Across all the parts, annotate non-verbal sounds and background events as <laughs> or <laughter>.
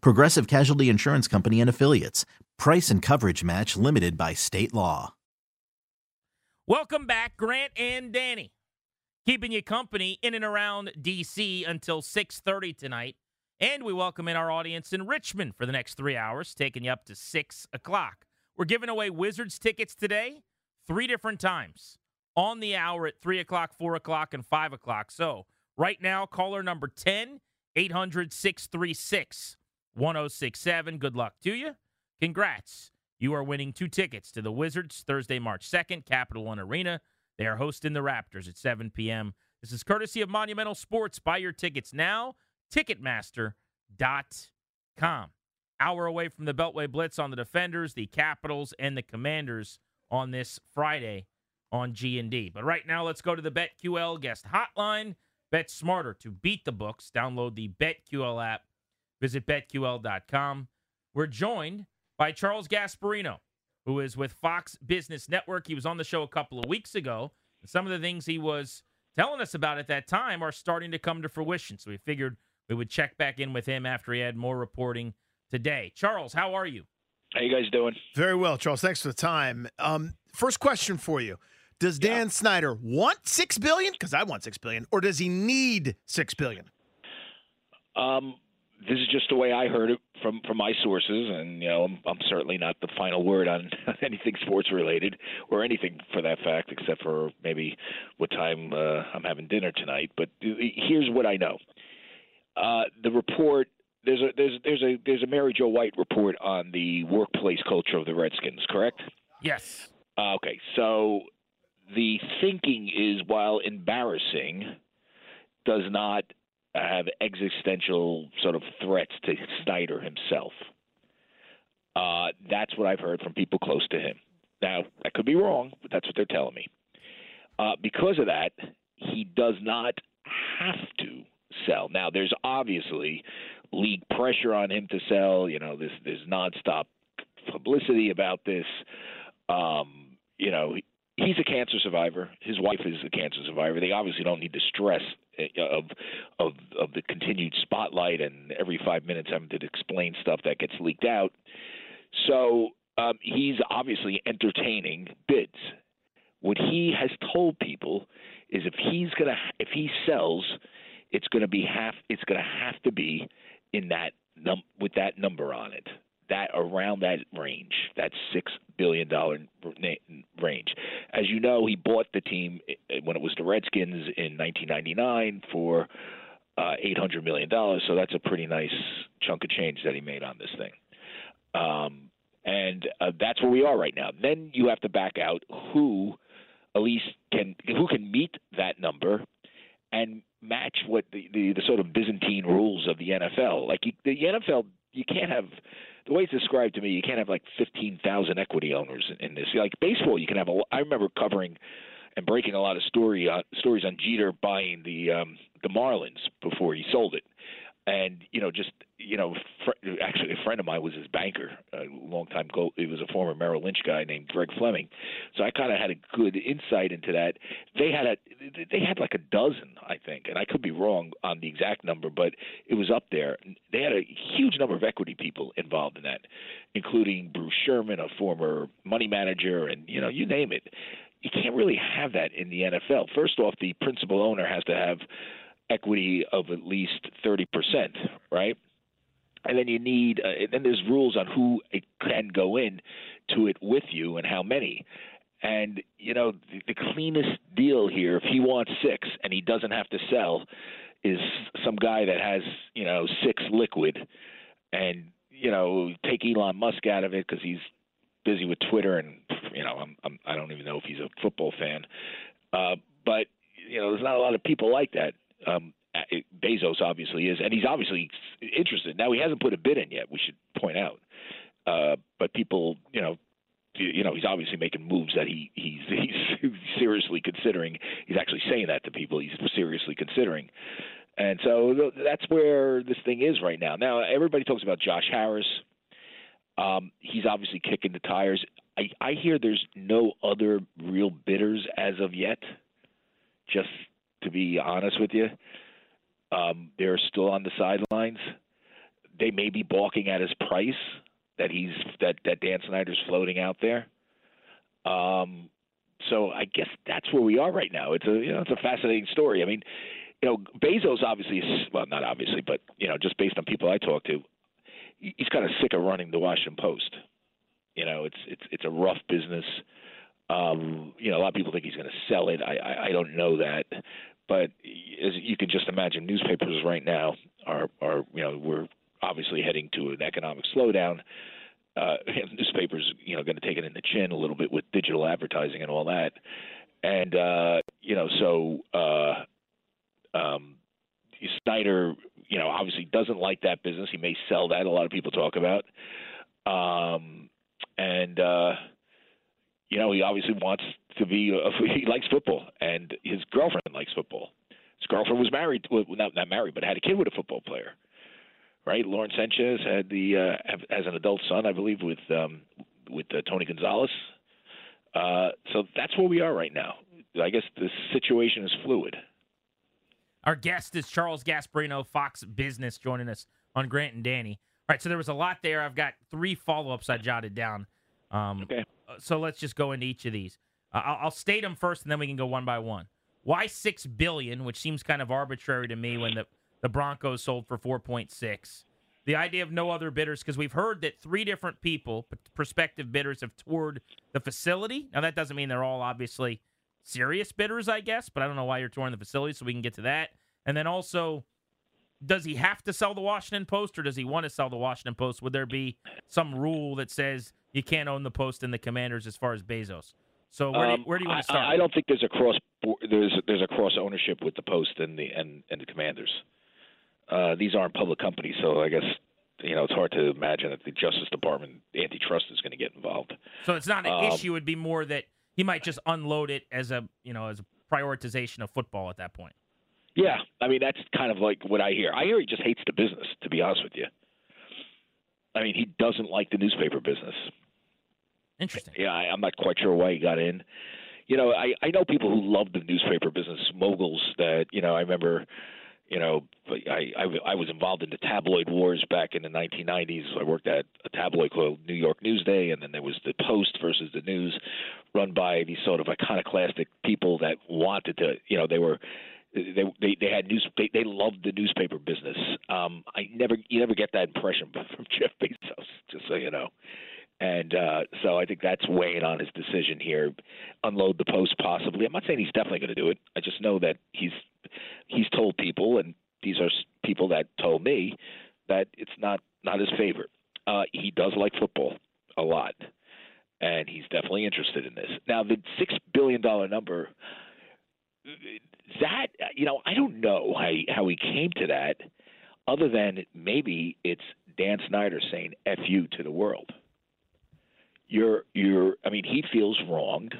Progressive Casualty Insurance Company and Affiliates. Price and coverage match limited by state law. Welcome back, Grant and Danny. Keeping you company in and around DC until 6:30 tonight. And we welcome in our audience in Richmond for the next three hours, taking you up to six o'clock. We're giving away Wizards tickets today, three different times on the hour at 3 o'clock, 4 o'clock, and 5 o'clock. So right now, caller number 10, 800 636 1067. Good luck to you. Congrats. You are winning two tickets to the Wizards Thursday, March 2nd, Capital One Arena. They are hosting the Raptors at 7 p.m. This is courtesy of Monumental Sports. Buy your tickets now. Ticketmaster.com. Hour away from the Beltway Blitz on the Defenders, the Capitals, and the Commanders on this Friday on G&D. But right now, let's go to the BetQL guest hotline. Bet smarter to beat the books. Download the BetQL app. Visit betql.com. We're joined by Charles Gasparino, who is with Fox Business Network. He was on the show a couple of weeks ago. And some of the things he was telling us about at that time are starting to come to fruition. So we figured we would check back in with him after he had more reporting today. Charles, how are you? How you guys doing? Very well, Charles. Thanks for the time. Um, first question for you: Does Dan yeah. Snyder want six billion? Because I want six billion, or does he need six billion? Um, this is just the way I heard it from from my sources, and you know, I'm, I'm certainly not the final word on <laughs> anything sports related or anything for that fact, except for maybe what time uh, I'm having dinner tonight. But here's what I know: uh, the report. There's a there's there's a there's a Mary Jo White report on the workplace culture of the Redskins, correct? Yes. Uh, okay, so the thinking is while embarrassing, does not have existential sort of threats to Snyder himself. Uh, that's what I've heard from people close to him. Now, I could be wrong, but that's what they're telling me. Uh, because of that, he does not have to sell. Now, there's obviously league pressure on him to sell. You know, there's there's nonstop publicity about this. Um, you know, he's a cancer survivor. His wife is a cancer survivor. They obviously don't need the stress uh, of of of the continued spotlight and every five minutes having to explain stuff that gets leaked out. So um, he's obviously entertaining bids. What he has told people is if he's gonna if he sells, it's gonna be half. It's gonna have to be in that num with that number on it that around that range, that six billion dollar range. As you know, he bought the team eh, when it was the Redskins in 1999 for uh, 800 million dollars. So that's a pretty nice chunk of change that he made on this thing. Um, and uh, that's where we are right now. Then you have to back out who at least can who can meet that number and match what the, the, the sort of Byzantine rules of the NFL. Like you, the NFL, you can't have the way it's described to me, you can't have like 15,000 equity owners in, in this. Like baseball, you can have a. I remember covering and breaking a lot of story uh, stories on Jeter buying the um, the Marlins before he sold it, and you know just you know fr- actually a friend of mine was his banker uh, a long time ago he was a former merrill lynch guy named greg fleming. So i kind of had a good insight into that. They had a they had like a dozen i think and i could be wrong on the exact number but it was up there. They had a huge number of equity people involved in that including bruce sherman a former money manager and you know you name it. You can't really have that in the nfl first off the principal owner has to have equity of at least 30%, right? and then you need uh, then there's rules on who can go in to it with you and how many. And you know the, the cleanest deal here, if he wants six and he doesn't have to sell, is some guy that has you know six liquid, and you know take Elon Musk out of it because he's busy with Twitter and you know I'm, I'm I don't even know if he's a football fan, uh, but you know there's not a lot of people like that. Um, Bezos obviously is, and he's obviously interested. Now he hasn't put a bid in yet. We should point out, uh, but people, you know, you know, he's obviously making moves that he he's <laughs> he's seriously considering. He's actually saying that to people. He's seriously considering, and so that's where this thing is right now. Now everybody talks about Josh Harris. Um, he's obviously kicking the tires. I, I hear there's no other real bidders as of yet. Just to be honest with you, um, they're still on the sidelines. They may be balking at his price that he's that that Dan Snyder's floating out there. Um, so I guess that's where we are right now. It's a you know it's a fascinating story. I mean, you know, Bezos obviously is well not obviously, but you know just based on people I talk to, he's kind of sick of running the Washington Post. You know, it's it's it's a rough business. Um, you know, a lot of people think he's going to sell it. I, I I don't know that, but as you can just imagine, newspapers right now are are you know we're obviously heading to an economic slowdown. Uh, <laughs> newspapers, you know, going to take it in the chin a little bit with digital advertising and all that, and uh, you know, so uh, um, Snyder, you know, obviously doesn't like that business. He may sell that. A lot of people talk about, um, and uh, you know, he obviously wants to be. Uh, <laughs> he likes football, and his girlfriend likes football. His girlfriend was married, well, not not married, but had a kid with a football player right? Lauren Sanchez had the uh, has an adult son, I believe, with um, with uh, Tony Gonzalez. Uh, so that's where we are right now. I guess the situation is fluid. Our guest is Charles Gasparino, Fox Business, joining us on Grant and Danny. All right, so there was a lot there. I've got three follow ups I jotted down. Um, okay. So let's just go into each of these. Uh, I'll, I'll state them first, and then we can go one by one. Why six billion, which seems kind of arbitrary to me when the the Broncos sold for 4.6. The idea of no other bidders, because we've heard that three different people, prospective bidders, have toured the facility. Now, that doesn't mean they're all obviously serious bidders, I guess, but I don't know why you're touring the facility, so we can get to that. And then also, does he have to sell the Washington Post or does he want to sell the Washington Post? Would there be some rule that says you can't own the Post and the Commanders as far as Bezos? So where, um, do, you, where do you want to start? I, I, don't think there's a cross there's there's a cross ownership with the Post and the and, and the Commanders. Uh, these aren't public companies, so I guess you know it's hard to imagine that the Justice Department antitrust is going to get involved. So it's not an um, issue; it'd be more that he might just unload it as a you know as a prioritization of football at that point. Yeah, I mean that's kind of like what I hear. I hear he just hates the business. To be honest with you, I mean he doesn't like the newspaper business. Interesting. Yeah, I, I'm not quite sure why he got in. You know, I I know people who love the newspaper business, moguls that you know. I remember you know, I, I, I was involved in the tabloid wars back in the 1990s. I worked at a tabloid called New York Newsday, and then there was the Post versus the News, run by these sort of iconoclastic people that wanted to, you know, they were they they they had news they, they loved the newspaper business. Um, I never you never get that impression <laughs> from Jeff Bezos, just so you know. And uh, so I think that's weighing on his decision here. Unload the post possibly. I'm not saying he's definitely going to do it. I just know that he's he's told people, and these are people that told me that it's not not his favorite. Uh, he does like football a lot, and he's definitely interested in this. Now, the six billion dollar number, that you know, I don't know how he, how he came to that, other than maybe it's Dan Snyder saying "f you" to the world you're you're I mean he feels wronged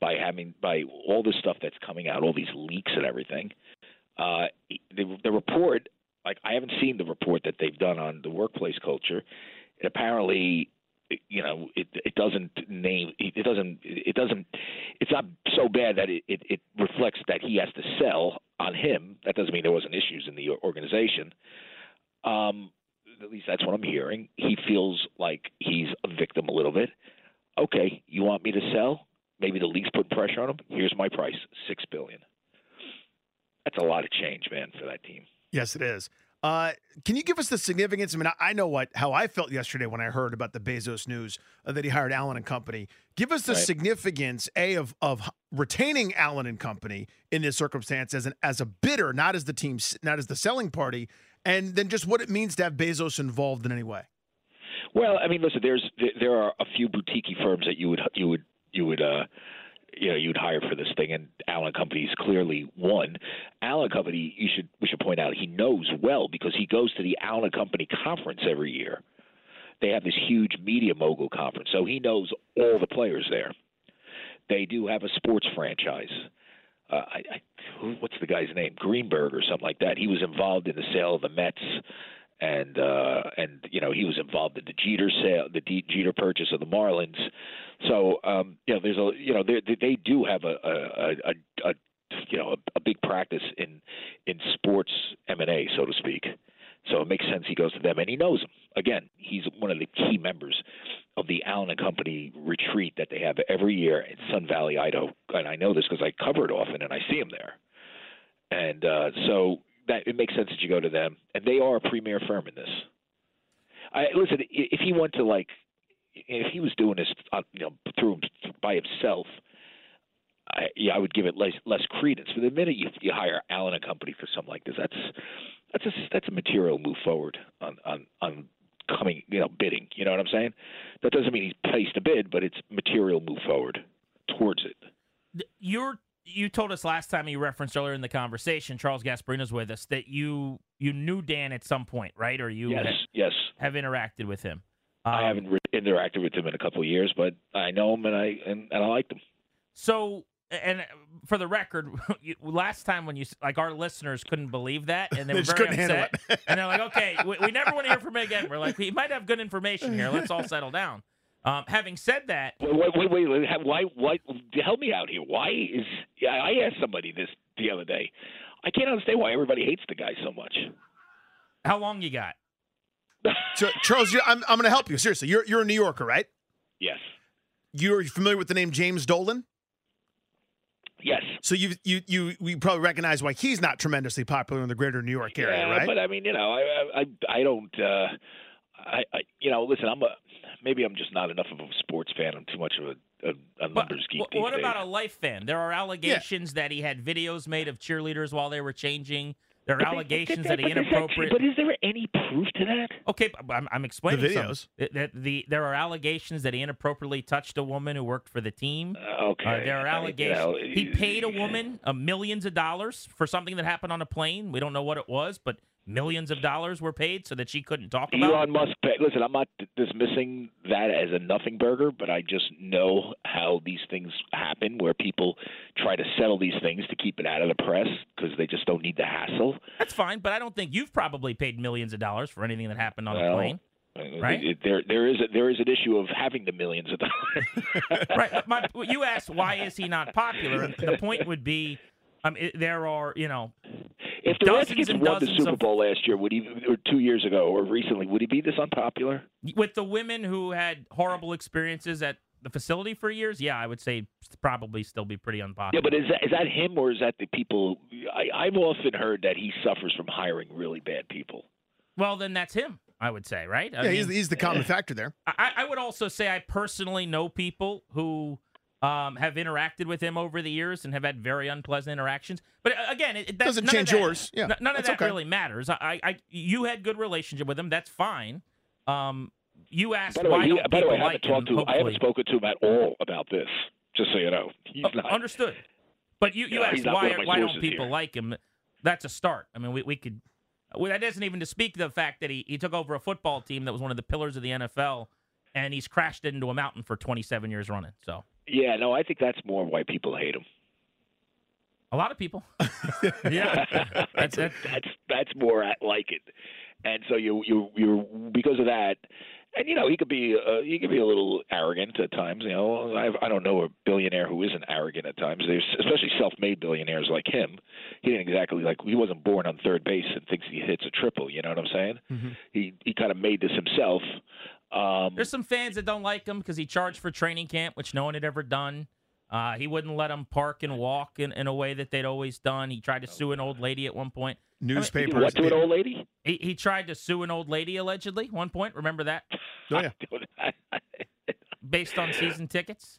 by having by all this stuff that's coming out, all these leaks and everything. Uh, the, the report, like I haven't seen the report that they've done on the workplace culture. Apparently, you know, it it doesn't name it doesn't it doesn't it's not so bad that it, it, it reflects that he has to sell on him. That doesn't mean there wasn't issues in the organization. Um, at least that's what I'm hearing. He feels like he's a victim a little bit. Okay, you want me to sell? Maybe the league's putting pressure on him. Here's my price: six billion. That's a lot of change, man, for that team. Yes, it is. Uh, can you give us the significance? I mean, I, I know what how I felt yesterday when I heard about the Bezos news uh, that he hired Allen and Company. Give us the Right. significance a of of retaining Allen and Company in this circumstance as an as a bidder, not as the team, not as the selling party, and then just what it means to have Bezos involved in any way. Well, I mean, listen, there's there- there are a few boutique firms that you would you would you would uh you know you'd hire for this thing, and Allen Company is clearly one. Allen Company, you should we should point out, he knows well because he goes to the Allen Company conference every year. They have this huge media mogul conference, so he knows all the players there. They do have a sports franchise. Uh, I, I, who, what's the guy's name? Greenberg or something like that. He was involved in the sale of the Mets and uh, and you know he was involved in the Jeter sale, the D- Jeter purchase of the Marlins. So um, you know, there's a you know they they do have a a, a, a you know a, a big practice in in sports M and A, so to speak. So it makes sense he goes to them, and he knows them. Again, he's one of the key members of the Allen and Company retreat that they have every year in Sun Valley, Idaho. And I know this because I cover it often, and I see him there. And uh, so that it makes sense that you go to them, and they are a premier firm in this. I listen. If he went to like, if he was doing this, uh, you know, through by himself, I, yeah, I would give it less less credence. But the minute you you hire Allen and Company for something like this, that's that's a that's a material move forward on on on coming, you know, bidding. You know what I'm saying? That doesn't mean he's placed a bid, but it's material move forward towards it. You're you told us last time you referenced earlier in the conversation, Charles Gasparino's with us, that you you knew Dan at some point, right? Or you yes, ha- yes. have interacted with him. I Um, haven't re- interacted with him in a couple of years, but I know him and I and, and I like him. So, and for the record, <laughs> you, last time when you like our listeners couldn't believe that, and they, <laughs> They were just very couldn't handle upset, it. and they're like, "Okay, we, we never want to hear from him again." We're like, "We might have good information here. Let's all settle down." Um, having said that, Wait, wait, wait, wait. Why? Why? Help me out here. Why is? I asked somebody this the other day. I can't understand why everybody hates the guy so much. how long you got? So, Charles, you're, I'm I'm going to help you seriously. You're you're a New Yorker, right? Yes, You're familiar with the name James Dolan? yes. So you you you we probably recognize why he's not tremendously popular in the greater New York area, yeah, right? but I mean, you know, I, I, I I don't. Uh, I, I, you know, listen. I'm a. Maybe I'm just not enough of a sports fan. I'm too much of a, a, a But numbers geek. wh- these what days. about a life fan? There are allegations that he had videos made of cheerleaders while they were changing. There are But they- allegations but that he inappropriate. But is there any proof to that? Okay, but I'm, I'm explaining The videos. That- That the there are allegations that he inappropriately touched a woman who worked for the team. Uh, okay. Uh, there are I you allegations. know, he paid a woman uh, millions of dollars for something that happened on a plane. We don't know what it was, but millions of dollars were paid so that she couldn't talk about. Elon. Musk. Pay, listen, I'm not dismissing that as a nothing burger, but I just know how these things happen, where people try to settle these things to keep it out of the press because they just don't need the hassle. That's fine, but I don't think you've probably paid millions of dollars for anything that happened on a Well, plane. Uh, Right. there, there is a, there is an issue of having the millions of dollars. <laughs> right. My, you asked why is he not popular, the point would be, um, it, there are you know If the Dozens Redskins and won the dozens Super of- Bowl last year, would he, or two years ago, or recently, would he be this unpopular? with the women who had horrible experiences at the facility for years. Yeah, I would say probably still be pretty unpopular. Yeah, but is that is that him or is that the people? I, I've often heard that he suffers from hiring really bad people. well, then that's him. I would say, right? I yeah, he's, he's the common factor there. I, I would also say I personally know people who um, have interacted with him over the years and have had very unpleasant interactions. But uh, again, it, it that- Doesn't change that- yours. Yeah, n- none of that okay. really matters. I, I, you had good relationship with him. That's fine. Um, you asked By the why way, he, don't by the way, I people haven't like him. talked to I haven't spoken to him at all about this. Just so you know, he's Uh, not. Understood. But you, you Yeah, asked why one of my why don't people here. like him? That's a start. I mean, we, we could. Well, that doesn't even to speak to the fact that he, he took over a football team that was one of the pillars of the NFL, and he's crashed it into a mountain for 27 years running. So Yeah, no, I think that's more why people hate him. a lot of people. <laughs> yeah, that's it. that's that's more at like it, and so you you you because of that, and you know he could be uh, he could be a little arrogant at times. You know, I've, I don't know a billionaire who isn't arrogant at times. There's especially self-made billionaires like him. He didn't exactly like he wasn't born on third base and thinks he hits a triple. You know what I'm saying? Mm-hmm. He he kind of made this himself. Um, There's some fans that don't like him because he charged for training camp, which no one had ever done. Uh, he wouldn't let them park and walk in, in a way that they'd always done. He tried to sue an old lady at one point. newspapers. What to an old lady? He, he tried to sue an old lady allegedly. One point, remember that? Oh, yeah. <laughs> Based on season tickets.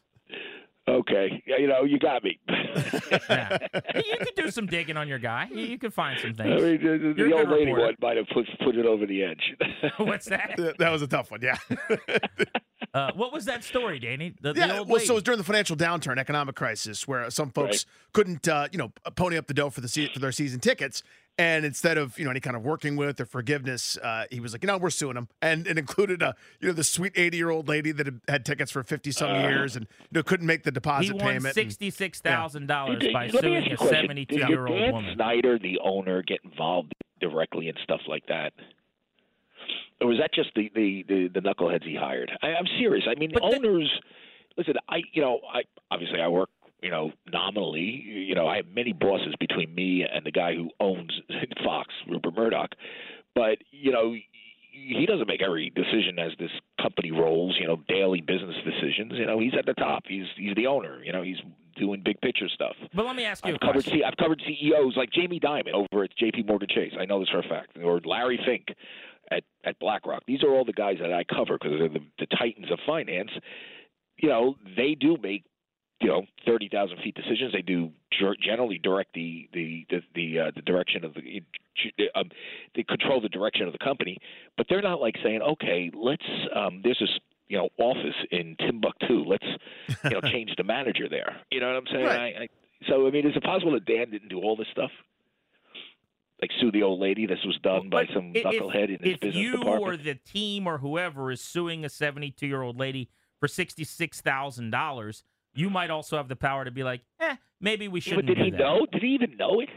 Okay, you know, you got me. Yeah. <laughs> you could do some digging on your guy. You, you could find some I things. mean, the, the- the old lady reporter. one might have put put it over the edge. <laughs> What's that? That- That was a tough one. Yeah. <laughs> Uh, what was that story, Danny? The, the yeah. old Well, so it was during the financial downturn, economic crisis, where some folks Right. couldn't, uh, you know, pony up the dough for the se- for their season tickets. And instead of you know any kind of working with or forgiveness, uh, he was like, you know, we're suing them, and it included a you know the sweet eighty year old lady that had, had tickets for fifty some years and you know couldn't make the deposit he won payment. and- sixty-six thousand dollars by Let suing ask a a question. Did seventy-two-year-old Dan woman. Snyder, the owner, get involved directly in stuff like that? Or was that just the the, the, the knuckleheads he hired? I, I'm serious. I mean, But the- owners. listen, I you know I obviously I work you know nominally. You know I have many bosses between me and the guy who owns <laughs> Fox, Rupert Murdoch. But you know he doesn't make every decision as this company rolls. You know daily business decisions. You know he's at the top. He's he's the owner. You know he's doing big picture stuff. But let me ask you I've covered question. C- I've covered CEOs like Jamie Dimon over at J.P. Morgan Chase. I know this for a fact, or Larry Fink at at BlackRock. These are all the guys that I cover because they're the, the titans of finance. You know, they do make you know thirty thousand feet decisions. They do generally direct the the the the, uh, the direction of the. Um, they control the direction of the company, but they're not like saying, "Okay, let's." Um, there's this you know office in Timbuktu. Let's you know <laughs> change the manager there. You know what I'm saying? Right. I, I, so I mean, is it possible that Dan didn't do all this stuff? Like sue the old lady. This was done by some if- knucklehead in his if business you department. or the team or whoever is suing a 72 year old lady for $66,000, you might also have the power to be like, eh, maybe we Yeah, but shouldn't did do he that. know? Did he even know it?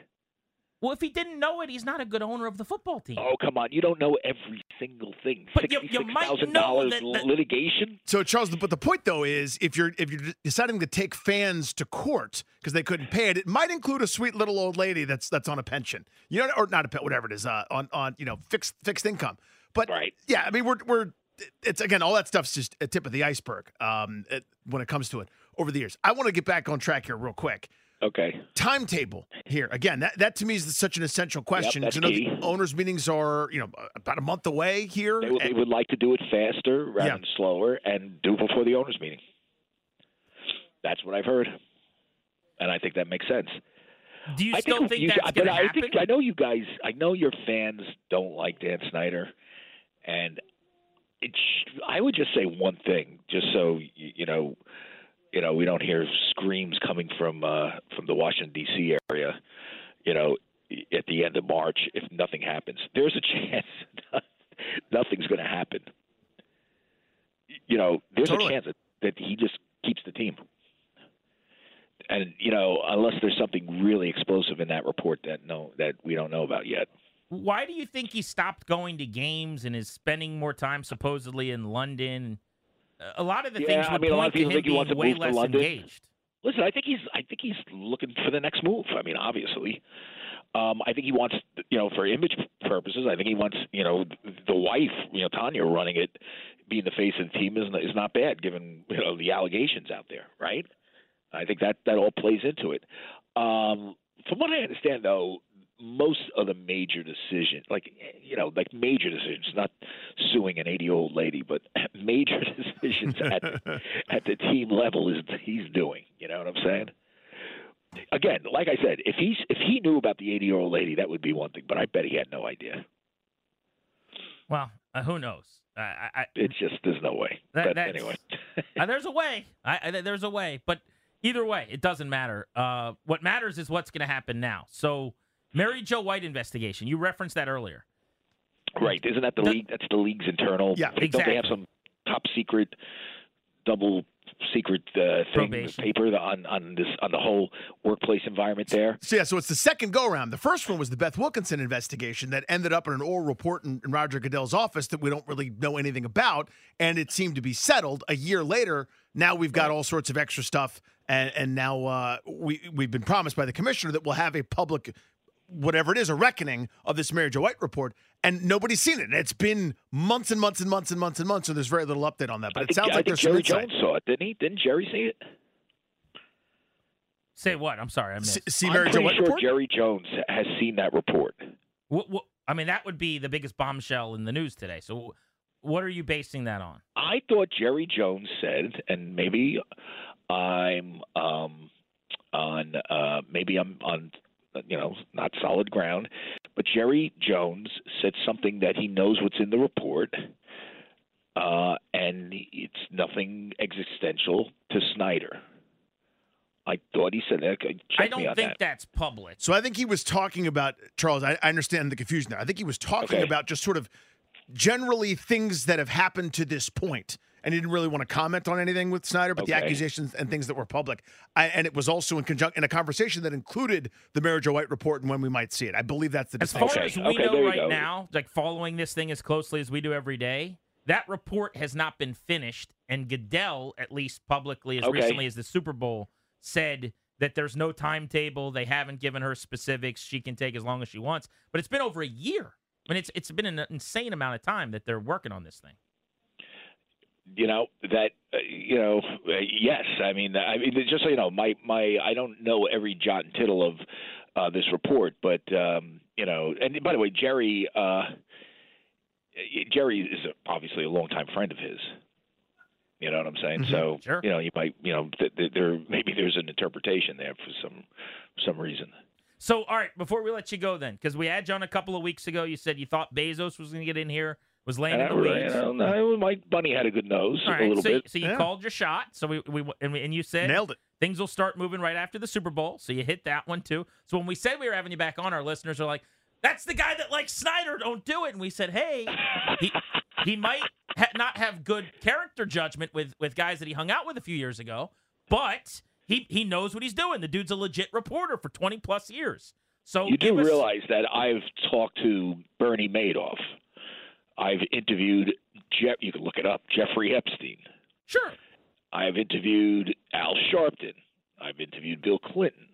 Well, if he didn't know it, he's not a good owner of the football team. Oh come on! You don't know every single thing. But you, you might know that, that litigation. So Charles, but the point though is, if you're if you're deciding to take fans to court because they couldn't pay it, it might include a sweet little old lady that's that's on a pension, you know, or not a pet, whatever it is, uh, on on you know fixed fixed income. But Right. yeah, I mean we're we're it's again all that stuff's just a tip of the iceberg um, it, when it comes to it over the years. I want to get back on track here real quick. Okay. Timetable here again. That that to me is such an essential question. that's you know, key. the owners' meetings are you know about a month away here. They, would- they would like to do it faster rather Yeah. than slower, and do it before the owners' meeting. That's what I've heard, and I think that makes sense. Do you I still think, you that's going but to I happen? think I know you guys. I know your fans don't like Dan Snyder, and it. I would just say one thing, just so y- you know, you know, we don't hear screams coming from uh, from the Washington D.C. area. You know, at the end of March, if nothing happens, there's a <laughs> chance nothing's going to happen. You know, there's Totally. a chance that, that he just keeps the team. And you know, unless there's something really explosive in that report that no that we don't know about yet. Why do you think he stopped going to games and is spending more time supposedly in London? A lot of the Yeah, things I would mean, a lot of people think he wants to move to London. engaged. Listen, I think he's I think he's looking for the next move. I mean, obviously, um, I think he wants you know for image purposes. I think he wants you know the wife, you know Tanya, running it, being the face of the team is is not bad given you know the allegations out there, right? I think that that all plays into it. Um, from what I understand, though, most of the major decisions, like you know, like major decisions, not suing an eighty-year-old lady, but <laughs> major <laughs> decisions at <laughs> at the team level is he's doing. You know what I'm saying? Again, like I said, if he's if he knew about the eighty-year-old lady, that would be one thing. But I bet he had no idea. Well, uh, who knows? I, I, I- It's just there's no way. That- but anyway, Uh, there's a way. I, I, there's a way, but either way, it doesn't matter. Uh, what matters is what's going to happen now. So, Mary Jo White investigation. You referenced that earlier. right? Isn't that the The- league? That's the league's internal. Yeah, exactly. Don't they have some top secret, double secret uh, thing Probation. paper on on this on the whole workplace environment there? So yeah, so it's the second go around. The first one was the Beth Wilkinson investigation that ended up in an oral report in, in Roger Goodell's office that we don't really know anything about, and it seemed to be settled. A year later, now we've got all sorts of extra stuff, and and now uh, we we've been promised by the commissioner that we'll have a public. Whatever it is, a reckoning of this Mary Jo White report, and nobody's seen it. It's been months and months and months and months and months, and there's very little update on that. But I it think, sounds I like think there's some Jerry insight. Jones saw it, didn't he? Didn't Jerry see it? Say what? I'm sorry, I missed. See, see I'm Mary Jo pretty White sure report? Jerry Jones has seen that report. What, what, I mean, that would be the biggest bombshell in the news today. So, what are you basing that on? I thought Jerry Jones said, and maybe I'm um, on, uh, maybe I'm on, you know, not solid ground, but Jerry Jones said something that he knows what's in the report, uh, and it's nothing existential to Snyder. I thought he said that. Check I don't on think that. that's public. So I think he was talking about Charles. I, I understand the confusion there. I think he was talking Okay. about just sort of generally things that have happened to this point, and he didn't really want to comment on anything with Snyder, but the accusations and things that were public. I, and it was also in conjunction in a conversation that included the Mary Jo White report and when we might see it. I believe that's the As far distinction. Okay, as we okay, know right go. now, like following this thing as closely as we do every day, that report has not been finished. And Goodell, at least publicly as Okay. recently as the Super Bowl, said that there's no timetable. They haven't given her specifics. She can take as long as she wants. But it's been over a year. I mean, it's it's been an insane amount of time that they're working on this thing. You know that uh, you know uh, yes i mean i mean just so you know my my i don't know every jot and tittle of uh this report but um you know and by the way jerry uh jerry is obviously a longtime friend of his. You know what i'm saying? So Sure. you know you might you know th- th- there maybe there's an interpretation there for some some reason. So, all right, before we let you go, then, because we had you on a couple of weeks ago, you said you thought Bezos was going to get in here, was laying and in the really- weeds. you know, no, my bunny had a good nose All a little so, bit so you Yeah. called your shot. So we, we and, we, and you said Nailed it. things will start moving right after the Super Bowl. So you hit that one too. So when we said we were having you back on, our listeners are like, "That's the guy that likes Snyder. Don't do it." And we said, "Hey, he he might ha- not have good character judgment with with guys that he hung out with a few years ago, but he he knows what he's doing. The dude's a legit reporter for twenty plus years. So You do give us- realize that I've talked to Bernie Madoff. I've interviewed Jeff. You can look it up. Jeffrey Epstein. sure. I've interviewed Al Sharpton. I've interviewed Bill Clinton.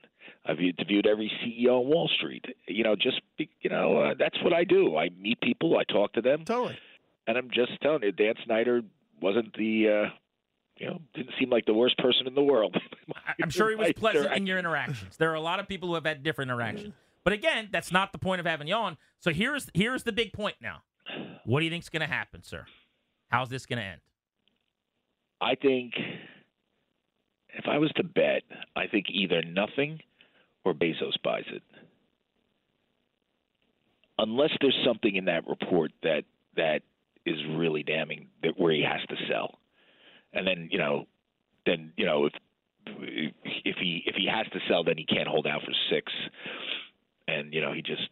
I've interviewed every CEO on Wall Street. You know, just be, you know, uh, that's what I do. I meet people. I talk to them, Totally. and I'm just telling you, Dan Snyder wasn't the. Uh, you know, didn't seem like the worst person in the world. <laughs> I'm sure he was pleasant in your interactions. There are a lot of people who have had different interactions. But again, that's not the point of having you on. So here's here's the big point now. What do you think's going to happen, sir? How's this going to end? I think if I was to bet, I think either nothing or Bezos buys it. Unless there's something in that report that that is really damning that where he has to sell. And then, you know, then, you know, if if he if he has to sell then he can't hold out for 6 and you know, he just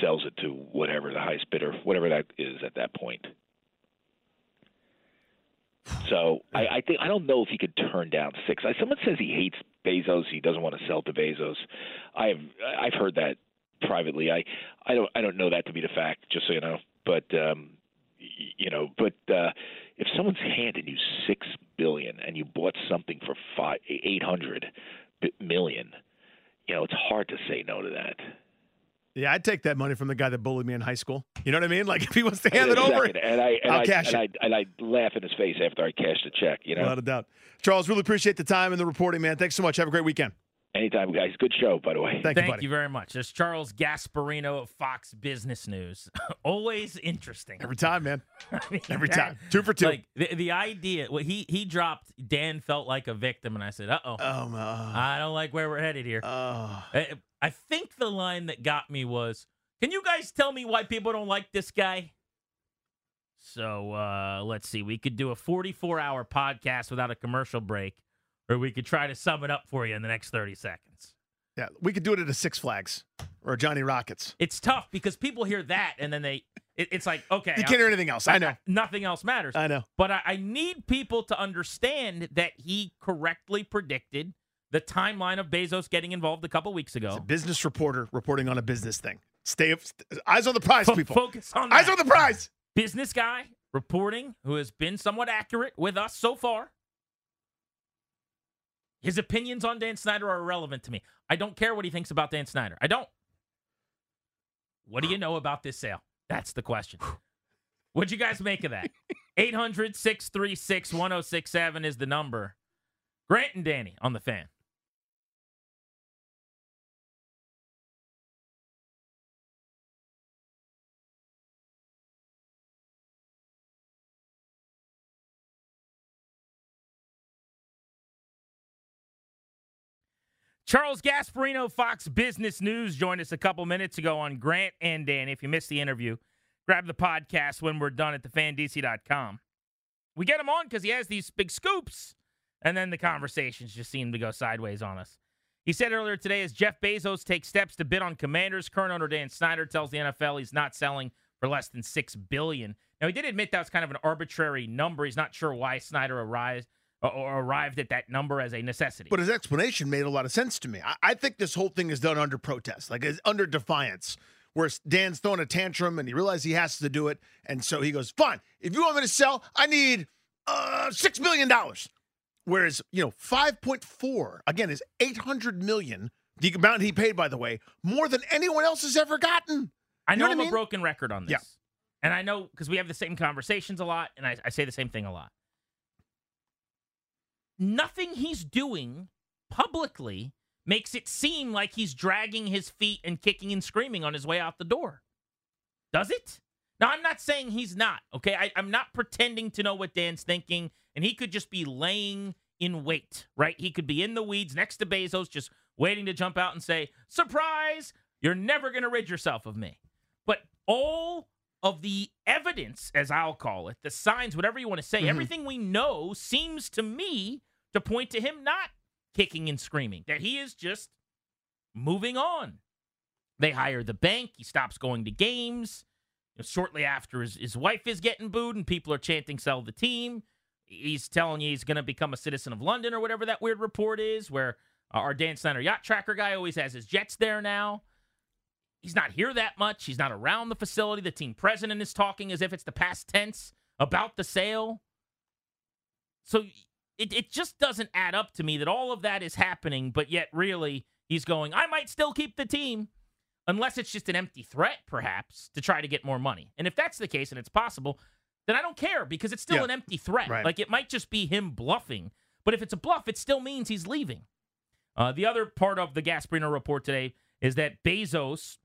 sells it to whatever the highest bidder, whatever that is at that point. So I, I think I don't know if he could turn down six. I, someone says he hates Bezos. He doesn't want to sell to Bezos. I have I've heard that privately. I I don't I don't know that to be the fact. Just so you know, but um, you know, but uh, if someone's handing you six billion and you bought something for five eight hundred million, you know, it's hard to say no to that. Yeah, I'd take that money from the guy that bullied me in high school. You know what I mean? Like if he wants to hand it over, and I and I'll I cash and it. I and I laugh in his face after I cash the check. You know, without a doubt. Charles, really appreciate the time and the reporting, man. Thanks so much. Have a great weekend. anytime, guys. Good show, by the way. Thank, you, Thank buddy. you very much. There's Charles Gasparino of Fox Business News. <laughs> Always interesting. Every time, man. <laughs> I mean, Every that- time. Two for two. Like the, the idea, well, he he dropped. Dan felt like a victim, and I said, "Uh oh, oh, my. I don't like where we're headed here." Oh. I, I think the line that got me was, "Can you guys tell me why people don't like this guy?" So uh, let's see. We could do a 44-hour podcast without a commercial break, or we could try to sum it up for you in the next 30 seconds. Yeah, we could do it at a Six Flags or Johnny Rockets. It's tough because people hear that and then they, it, it's like, okay, You can't hear anything else. I know. nothing else matters. I know. But I, I need people to understand that he correctly predicted the timeline of Bezos getting involved a couple weeks It's a ago. business reporter reporting on a business thing. Stay eyes on the prize, Fo- people. Focus on Eyes on the prize. business guy reporting who has been somewhat accurate with us so far. His opinions on Dan Snyder are irrelevant to me. I don't care what he thinks about Dan Snyder. I don't. What do you know about this sale? That's the question. What'd you guys make of that? <laughs> 800 636 1067 is the number. Grant and Danny on the fan. Charles Gasparino, Fox Business News, joined us a couple minutes ago on Grant and Dan. If you missed the interview, grab the podcast when we're done at thefandc.com. We get him on because he has these big scoops, and then the conversations just seem to go sideways on us. He said earlier today as Jeff Bezos takes steps to bid on Commanders, current owner Dan Snyder tells the NFL he's not selling for less than six billion. Now he did admit that was kind of an arbitrary number. He's not sure why Snyder arrived or arrived at that number as a necessity. But his explanation made a lot of sense to me. I, I think this whole thing is done under protest, like under defiance, where Dan's throwing a tantrum and he realizes he has to do it. And so he goes, Fine, if you want me to sell, I need uh, $6 billion. Whereas, you know, 5.4, again, is 800 million, the amount he paid, by the way, more than anyone else has ever gotten. I know, You know I'm I a mean? broken record on this. Yeah. And I know because we have the same conversations a lot, and I, I say the same thing a lot. Nothing he's doing publicly makes it seem like he's dragging his feet and kicking and screaming on his way out the door. Does it? Now, I'm not saying he's not, okay? I, I'm not pretending to know what Dan's thinking, and he could just be laying in wait, right? He could be in the weeds next to Bezos, just waiting to jump out and say, Surprise! You're never going to rid yourself of me. But all of the evidence, as I'll call it, the signs, whatever you want to say, Mhm. everything we know seems to me to point to him not kicking and screaming, that he is just moving on. They hire the bank. He stops going to games. You know, shortly after, his, his wife is getting booed, and people are chanting, sell the team. He's telling you he's going to become a citizen of London or whatever that weird report is, where our Dan Snyder yacht tracker guy always has his jets there now. He's not here that much. He's not around the facility. The team president is talking as if it's the past tense about the sale. So it, it just doesn't add up to me that all of that is happening, but yet really he's going, I might still keep the team. Unless it's just an empty threat, perhaps, to try to get more money. And if that's the case and it's possible, then I don't care because it's still Yeah. an empty threat. Right. Like it might just be him bluffing. But if it's a bluff, it still means he's leaving. Uh, the other part of the Gasparino report today is that Bezos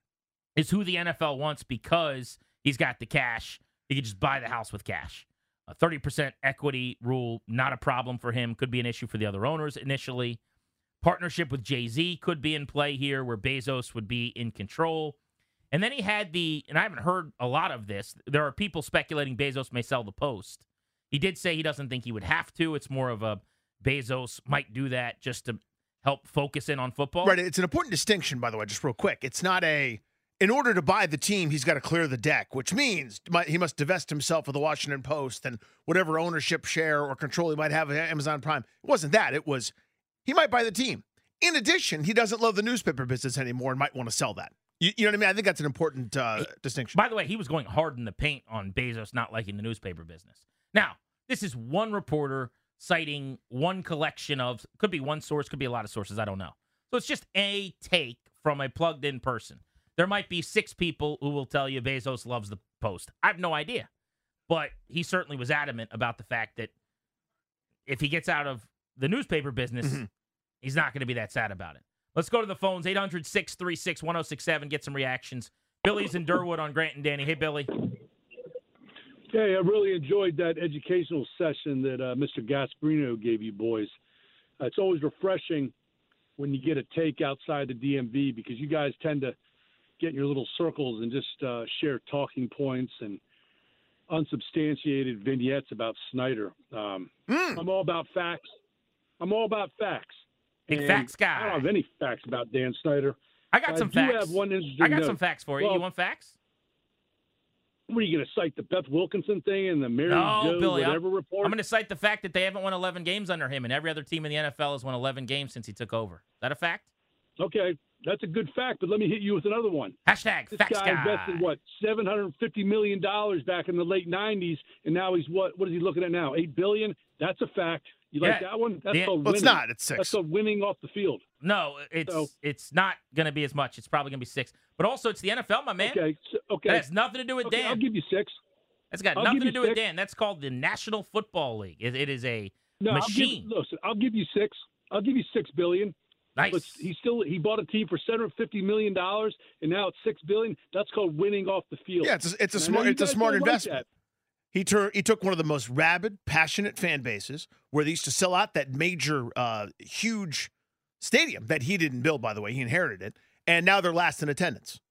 is who the NFL wants because he's got the cash. He could just buy the house with cash. A 30% equity rule, not a problem for him. Could be an issue for the other owners initially. Partnership with Jay Z could be in play here where Bezos would be in control. And then he had the, and I haven't heard a lot of this. There are people speculating Bezos may sell the Post. He did say he doesn't think he would have to. It's more of a Bezos might do that just to help focus in on football. Right. It's an important distinction, by the way, just real quick. It's not a, in order to buy the team, he's got to clear the deck, which means he must divest himself of the Washington Post and whatever ownership share or control he might have of Amazon Prime. It wasn't that. It was he might buy the team. In addition, he doesn't love the newspaper business anymore and might want to sell that. You, you know what I mean? I think that's an important uh, distinction. By the way, he was going hard in the paint on Bezos not liking the newspaper business. Now, this is one reporter citing one collection of, could be one source, could be a lot of sources, I don't know. So it's just a take from a plugged in person. There might be six people who will tell you Bezos loves the post. I have no idea. But he certainly was adamant about the fact that if he gets out of the newspaper business, Mhm. he's not going to be that sad about it. Let's go to the phones 800 636 1067, get some reactions. Billy's in Derwood on Grant and Danny. Hey, Billy. Hey, I really enjoyed that educational session that uh, Mr. Gasparino gave you boys. Uh, it's always refreshing when you get a take outside the DMV because you guys tend to get in your little circles and just uh, share talking points and unsubstantiated vignettes about Snyder. Um, Mm. I'm all about facts. I'm all about facts. Big And facts I don't have any facts about Dan Snyder. I got I some facts. have one interesting I got note. some facts for you. you want facts? What are you going to cite the Beth Wilkinson thing and the Mary No, Jo Billy, I'm- whatever report? I'm going to cite the fact that they haven't won 11 games under him, and every other team in the NFL has won 11 games since he took over. Is that a fact? Okay, that's a good fact, but let me hit you with another one. Hashtag This facts guy guy. invested what seven hundred fifty million dollars back in the late '90s, and now he's what? What is he looking at now? Eight billion. That's a fact. You like Yeah. that one? That's Yeah. called Well, it's not. It's six. That's six. called winning off the field. No, it's So- it's not going to be as much. It's probably going to be six. But also, it's the NFL, my man. Okay, so, okay. That has nothing to do with okay, Dan. I'll give you six. That's got I'll nothing to you do with. Dan. That's called the National Football League. It, it is a No, machine. I'll give, listen, I'll give you six. I'll give you six billion. Nice. But he still he bought a team for seven hundred fifty million dollars, and now it's six billion. That's called winning off the field. Yeah, it's a, it's a And I know smart it's a smart don't like investment. He tur- he took one of the most rabid, passionate fan bases where they used to sell out that major, uh, huge stadium that he didn't build, by the way. He inherited it. And now they're last in attendance.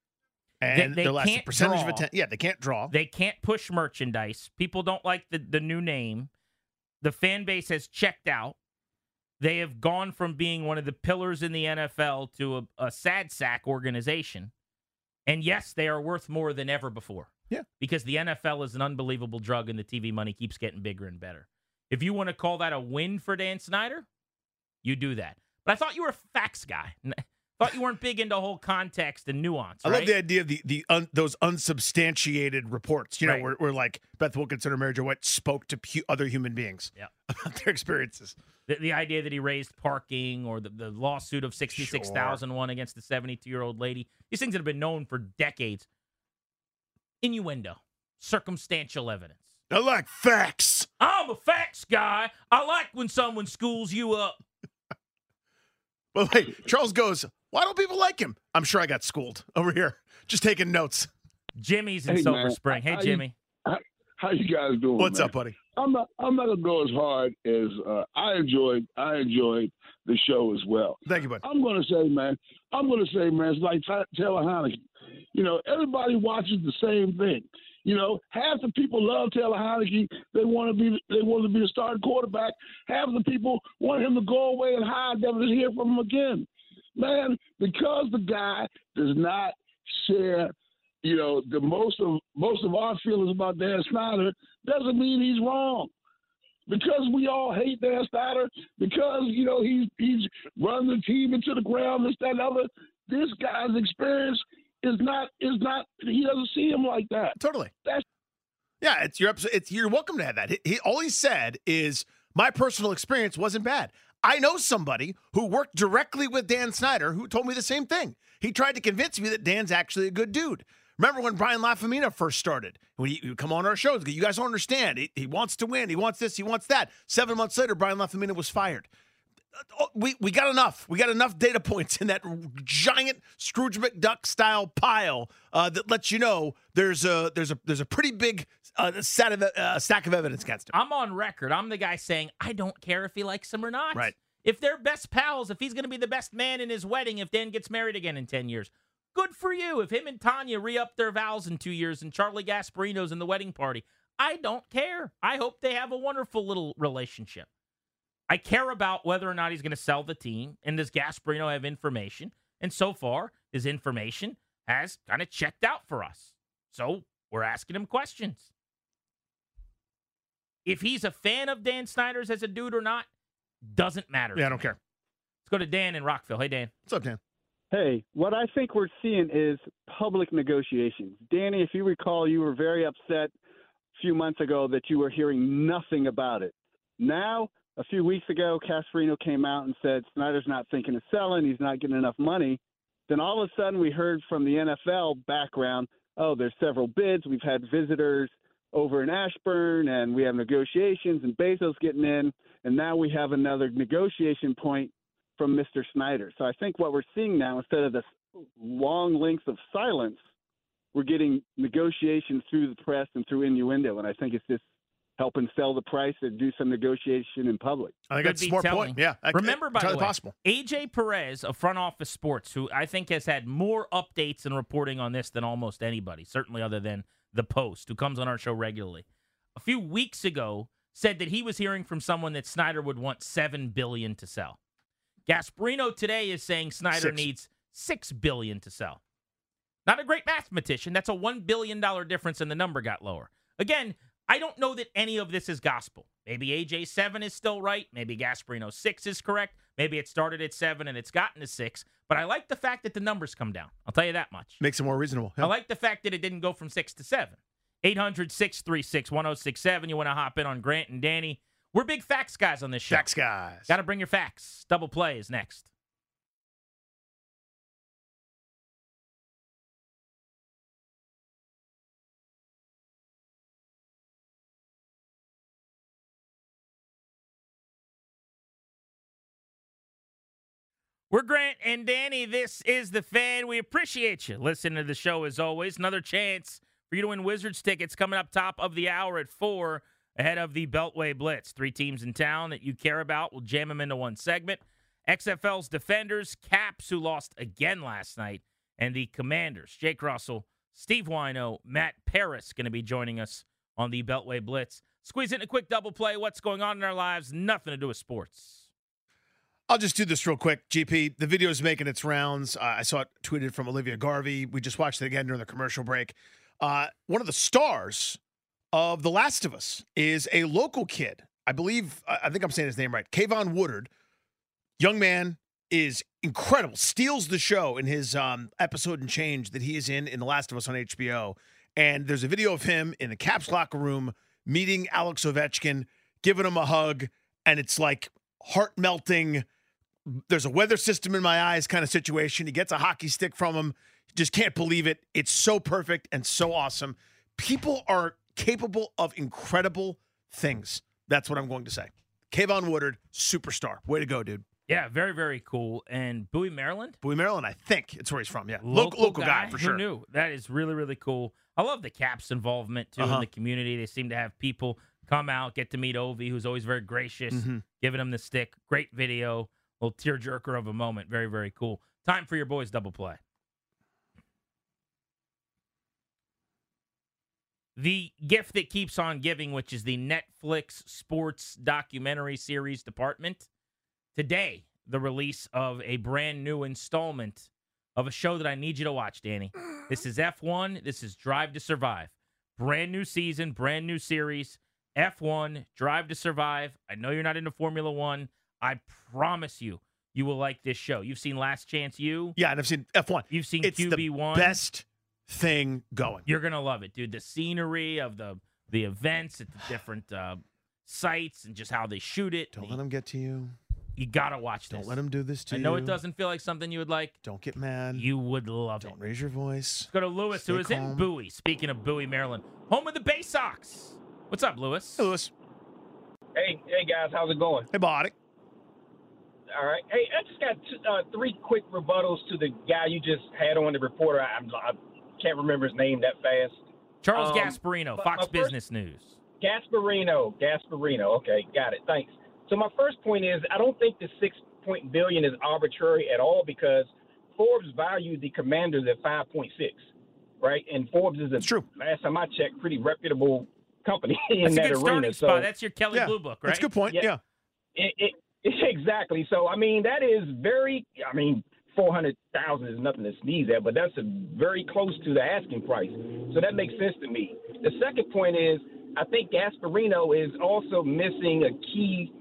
And they are last in can't percentage of draw. attendance. Yeah, they can't draw. They can't push merchandise. People don't like the, the new name. The fan base has checked out. They have gone from being one of the pillars in the NFL to a, a sad sack organization. And yes, they are worth more than ever before. Yeah. Because the NFL is an unbelievable drug and the TV money keeps getting bigger and better. If you want to call that a win for Dan Snyder, you do that. But I thought you were a facts guy. thought you weren't big into whole context and nuance. I love the idea of the the un, those unsubstantiated reports. You know, Right. where, where like Beth Wilkinson or Mary Jo White spoke to pu- other human beings Yeah. <laughs> about their experiences. The, the idea that he raised parking or the, the lawsuit of 66,001 against the 72 year old lady. These things that have been known for decades. Innuendo, circumstantial evidence. I like facts. I'm a facts guy. I like when someone schools you up. <laughs> But wait, Charles goes, why don't people like him? I'm sure I got schooled over here, just taking notes. Jimmy's in Hey, Silver man. Spring. Hey, How you- Jimmy. How you guys doing? What's man? up, buddy? I'm not. I'm not gonna go as hard as uh, I enjoyed. I enjoyed the show as well. Thank you, bud. I'm gonna say, man. I'm gonna say, man. It's like Ty- Taylor Heinicke. You know, everybody watches the same thing. You know, half the people love Taylor Heinicke. They want to be. They want to be the starting quarterback. Half the people want him to go away and hide, never to hear from him again. Man, because the guy does not share you know, the most of most of our feelings about Dan Snyder doesn't mean he's wrong. Because we all hate Dan Snyder, because you know he's he's run the team into the ground, this, that, and other. This guy's experience is not is not. He doesn't see him like that. Totally. That's- yeah, it's your episode. It's you're welcome to have that. He, he all he said is my personal experience wasn't bad. I know somebody who worked directly with Dan Snyder who told me the same thing. He tried to convince me that Dan's actually a good dude. Remember when Brian Lafemina first started? When he, would come on our shows, you guys don't understand. He, he wants to win. He wants this. He wants that. Seven months later, Brian Lafemina was fired. Oh, we we got enough. We got enough data <laughs> points in that giant Scrooge McDuck style pile uh, that lets you know there's a there's a there's a pretty big uh, set of uh, stack of evidence against him. I'm on record. I'm the guy saying I don't care if he likes him or not. Right. If they're best pals, if he's going to be the best man in his wedding, if Dan gets married again in 10 years, good for you. If him and Tanya re up their vows in two years and Charlie Gasparino's in the wedding party, I don't care. I hope they have a wonderful little relationship. I care about whether or not he's going to sell the team and does Gasparino have information. And so far, his information has kind of checked out for us. So we're asking him questions. If he's a fan of Dan Snyder's as a dude or not, doesn't matter. Yeah, I don't me. care. Let's go to Dan in Rockville. Hey, Dan. What's up, Dan? Hey, what I think we're seeing is public negotiations. Danny, if you recall, you were very upset a few months ago that you were hearing nothing about it. Now, a few weeks ago, Gasparino came out and said Snyder's not thinking of selling, he's not getting enough money. Then all of a sudden, we heard from the NFL background, oh, there's several bids. We've had visitors over in Ashburn, and we have negotiations, and Bezos getting in, and now we have another negotiation point from Mr. Snyder. So I think what we're seeing now, instead of this long lengths of silence, we're getting negotiations through the press and through innuendo, and I think it's just helping sell the price and do some negotiation in public. I think Could that's a smart telling. point. Yeah. I- Remember, by the way, possible. AJ Perez of Front Office Sports, who I think has had more updates and reporting on this than almost anybody, certainly other than the Post, who comes on our show regularly. A few weeks ago, said that he was hearing from someone that Snyder would want seven billion to sell. Gasparino today is saying Snyder Six. needs six billion to sell. Not a great mathematician. That's a one billion dollar difference, and the number got lower. Again, I don't know that any of this is gospel. Maybe AJ seven is still right. Maybe Gasparino six is correct. Maybe it started at seven and it's gotten to six. But I like the fact that the numbers come down. I'll tell you that much. Makes it more reasonable. I like the fact that it didn't go from six to seven. 800 636 1067. You want to hop in on Grant and Danny. We're big facts guys on this show. Facts guys. Got to bring your facts. Double play is next. We're Grant and Danny. This is the fan. We appreciate you listening to the show as always. Another chance for you to win Wizards tickets coming up top of the hour at four ahead of the Beltway Blitz. Three teams in town that you care about. We'll jam them into one segment. XFL's defenders, Caps, who lost again last night, and the Commanders, Jake Russell, Steve Wino, Matt Paris, going to be joining us on the Beltway Blitz. Squeeze in a quick double play. What's going on in our lives? Nothing to do with sports. I'll just do this real quick, GP. The video is making its rounds. Uh, I saw it tweeted from Olivia Garvey. We just watched it again during the commercial break. Uh, one of the stars of The Last of Us is a local kid. I believe, I think I'm saying his name right. Keivonn Woodard. Young man is incredible. Steals the show in his um, episode and change that he is in in The Last of Us on HBO. And there's a video of him in the Caps locker room meeting Alex Ovechkin, giving him a hug. And it's like heart melting there's a weather system in my eyes kind of situation. He gets a hockey stick from him. Just can't believe it. It's so perfect and so awesome. People are capable of incredible things. That's what I'm going to say. Keivonn Woodard, superstar. Way to go, dude. Yeah, very, very cool. And Bowie, Maryland? Bowie, Maryland, I think it's where he's from. Yeah. Local, local guy, for Who sure. knew? That is really, really cool. I love the Caps involvement, too, Uh-huh. in the community. They seem to have people come out, get to meet Ovi, who's always very gracious, Mhm. giving him the stick. Great video. Little tearjerker of a moment. Very, very cool. Time for your boys' double play. The gift that keeps on giving, which is the Netflix sports documentary series department. Today, the release of a brand new installment of a show that I need you to watch, Danny. This is F1. This is Drive to Survive. Brand new season, brand new series. F1, Drive to Survive. I know you're not into Formula One. I promise you, you will like this show. You've seen Last Chance U. Yeah, and I've seen F1. You've seen QB1. It's the QB1. best thing going. You're gonna love it, dude. The scenery of the the events at the different uh, sites and just how they shoot it. Don't let them get to you. You gotta watch this. Don't let them do this to you. I you. know it doesn't feel like something you would like. Don't get mad. You would love it. Don't raise your voice. Let's go to Lewis, who Stay is in. Bowie. Speaking of Bowie, Maryland, home of the Bay Sox. What's up, Lewis? Hey, Lewis. Hey, hey guys, how's it going? Hey, Body. All right. Hey, I just got t- uh, three quick rebuttals to the guy you just had on the reporter. I, I can't remember his name that fast. Charles Um, Gasparino, Fox my first- Business News. Gasparino. Gasparino. Okay, got it. Thanks. So my first point is I don't think the six point billion is arbitrary at all because Forbes valued the Commanders at five point six, right? And Forbes is a It's true. last time I checked, pretty reputable company <laughs> in That's a good arena. starting so spot. That's your Kelly Yeah, Blue Book, right? That's a good point. Yeah. Yeah. It, it, <laughs> exactly. So I mean, that is very. I mean, four hundred thousand is nothing to sneeze at, but that's very close to the asking price. So that makes sense to me. The second point is, I think Gasparino is also missing a key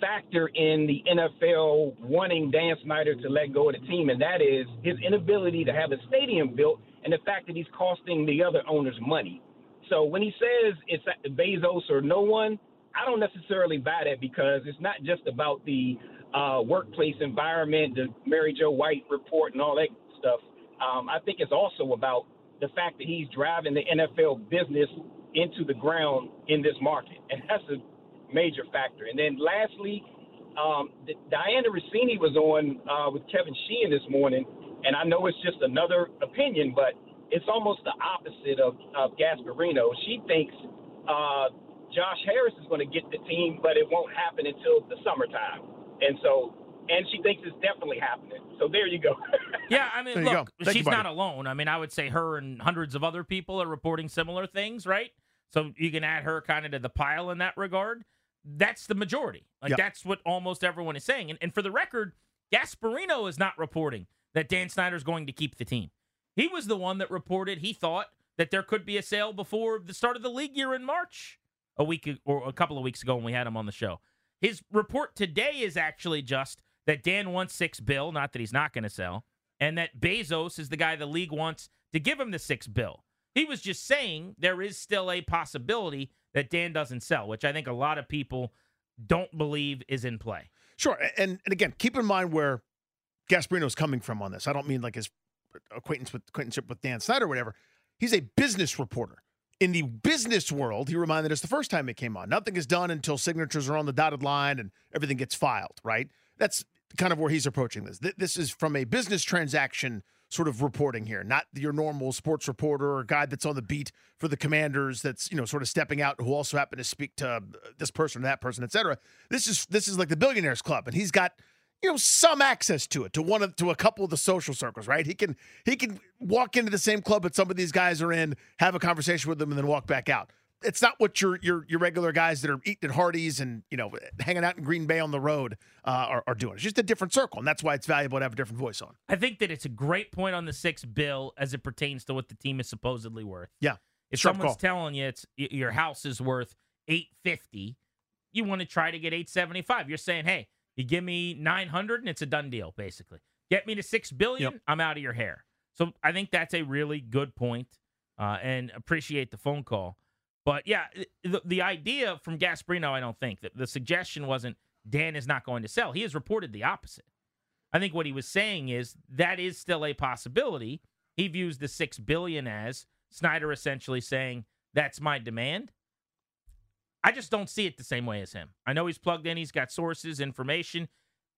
factor in the NFL wanting Dan Snyder to let go of the team, and that is his inability to have a stadium built and the fact that he's costing the other owners money. So when he says it's Bezos or no one, I don't necessarily buy that because it's not just about the uh, workplace environment, the Mary Jo White report, and all that stuff. Um, I think it's also about the fact that he's driving the NFL business into the ground in this market, and that's a major factor. And then lastly, um, Dianna Russini was on uh, with Kevin Sheehan this morning, and I know it's just another opinion, but it's almost the opposite of, of Gasparino. She thinks uh, Josh Harris is going to get the team, but it won't happen until the summertime. And so, and she thinks it's definitely happening. So there you go. <laughs> Yeah, I mean, look, go. Thank you, she's not alone. I mean, I would say her and hundreds of other people are reporting similar things, right? So you can add her kind of to the pile in that regard. That's the majority. Like Yeah. that's what almost everyone is saying. And, and for the record, Gasparino is not reporting that Dan Snyder's going to keep the team. He was the one that reported he thought that there could be a sale before the start of the league year in March, a week or a couple of weeks ago when we had him on the show. His report today is actually just that Dan wants six bill, not that he's not going to sell, and that Bezos is the guy the league wants to give him the six bill. He was just saying there is still a possibility that Dan doesn't sell, which I think a lot of people don't believe is in play. Sure. And and again, keep in mind where Gasparino's coming from on this. I don't mean like his acquaintance with acquaintanceship with Dan Snyder or whatever. He's a business reporter. In the business world, he reminded us the first time it came on. Nothing is done until signatures are on the dotted line and everything gets filed, right? That's kind of where he's approaching this. This is from a business transaction sort of reporting here, not your normal sports reporter or guy that's on the beat for the commanders that's, you know, sort of stepping out who also happened to speak to uh, this person or that person, et cetera. This is this is like the billionaires club and he's got you know some access to it to one of to a couple of the social circles right he can he can walk into the same club that some of these guys are in have a conversation with them and then walk back out it's not what your your your regular guys that are eating at Hardee's and you know hanging out in Green Bay on the road uh, are, are doing. It's just a different circle, and that's why it's valuable to have a different voice on. I think that it's a great point on the six bill as it pertains to what the team is supposedly worth. Yeah, if Sharp someone's call. telling you it's your house is worth eight fifty, you want to try to get eight seventy five. You're saying, hey, you give me nine hundred and it's a done deal, basically. Get me to six billion, Yep. I'm out of your hair. So I think that's a really good point, uh, and appreciate the phone call. But yeah, the, the idea from Gasparino, I don't think that the suggestion wasn't Dan is not going to sell. He has reported the opposite. I think what he was saying is that is still a possibility. He views the six billion as Snyder essentially saying that's my demand. I just don't see it the same way as him. I know he's plugged in, he's got sources, information.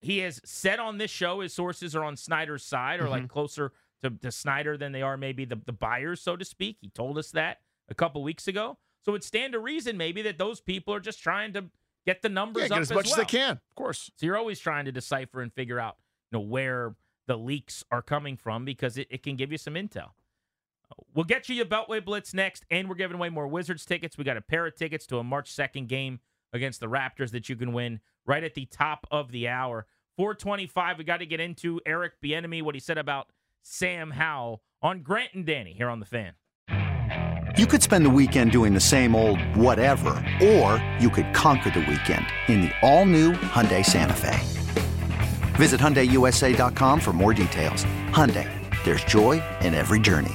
He has said on this show his sources are on Snyder's side or like mm-hmm. closer to, to Snyder than they are maybe the, the buyers, so to speak. He told us that a couple weeks ago. So it stand to reason maybe that those people are just trying to get the numbers Yeah, up get as much as they can, of course. So you're always trying to decipher and figure out, you know, where the leaks are coming from because it, it can give you some intel. We'll get you your Beltway Blitz next, and we're giving away more Wizards tickets. We got a pair of tickets to a March 2nd game against the Raptors that you can win right at the top of the hour. 425, we got to get into Eric Bieniemy, what he said about Sam Howell on Grant and Danny here on The Fan. You could spend the weekend doing the same old whatever, or you could conquer the weekend in the all-new Hyundai Santa Fe. Visit HyundaiUSA.com for more details. Hyundai, there's joy in every journey.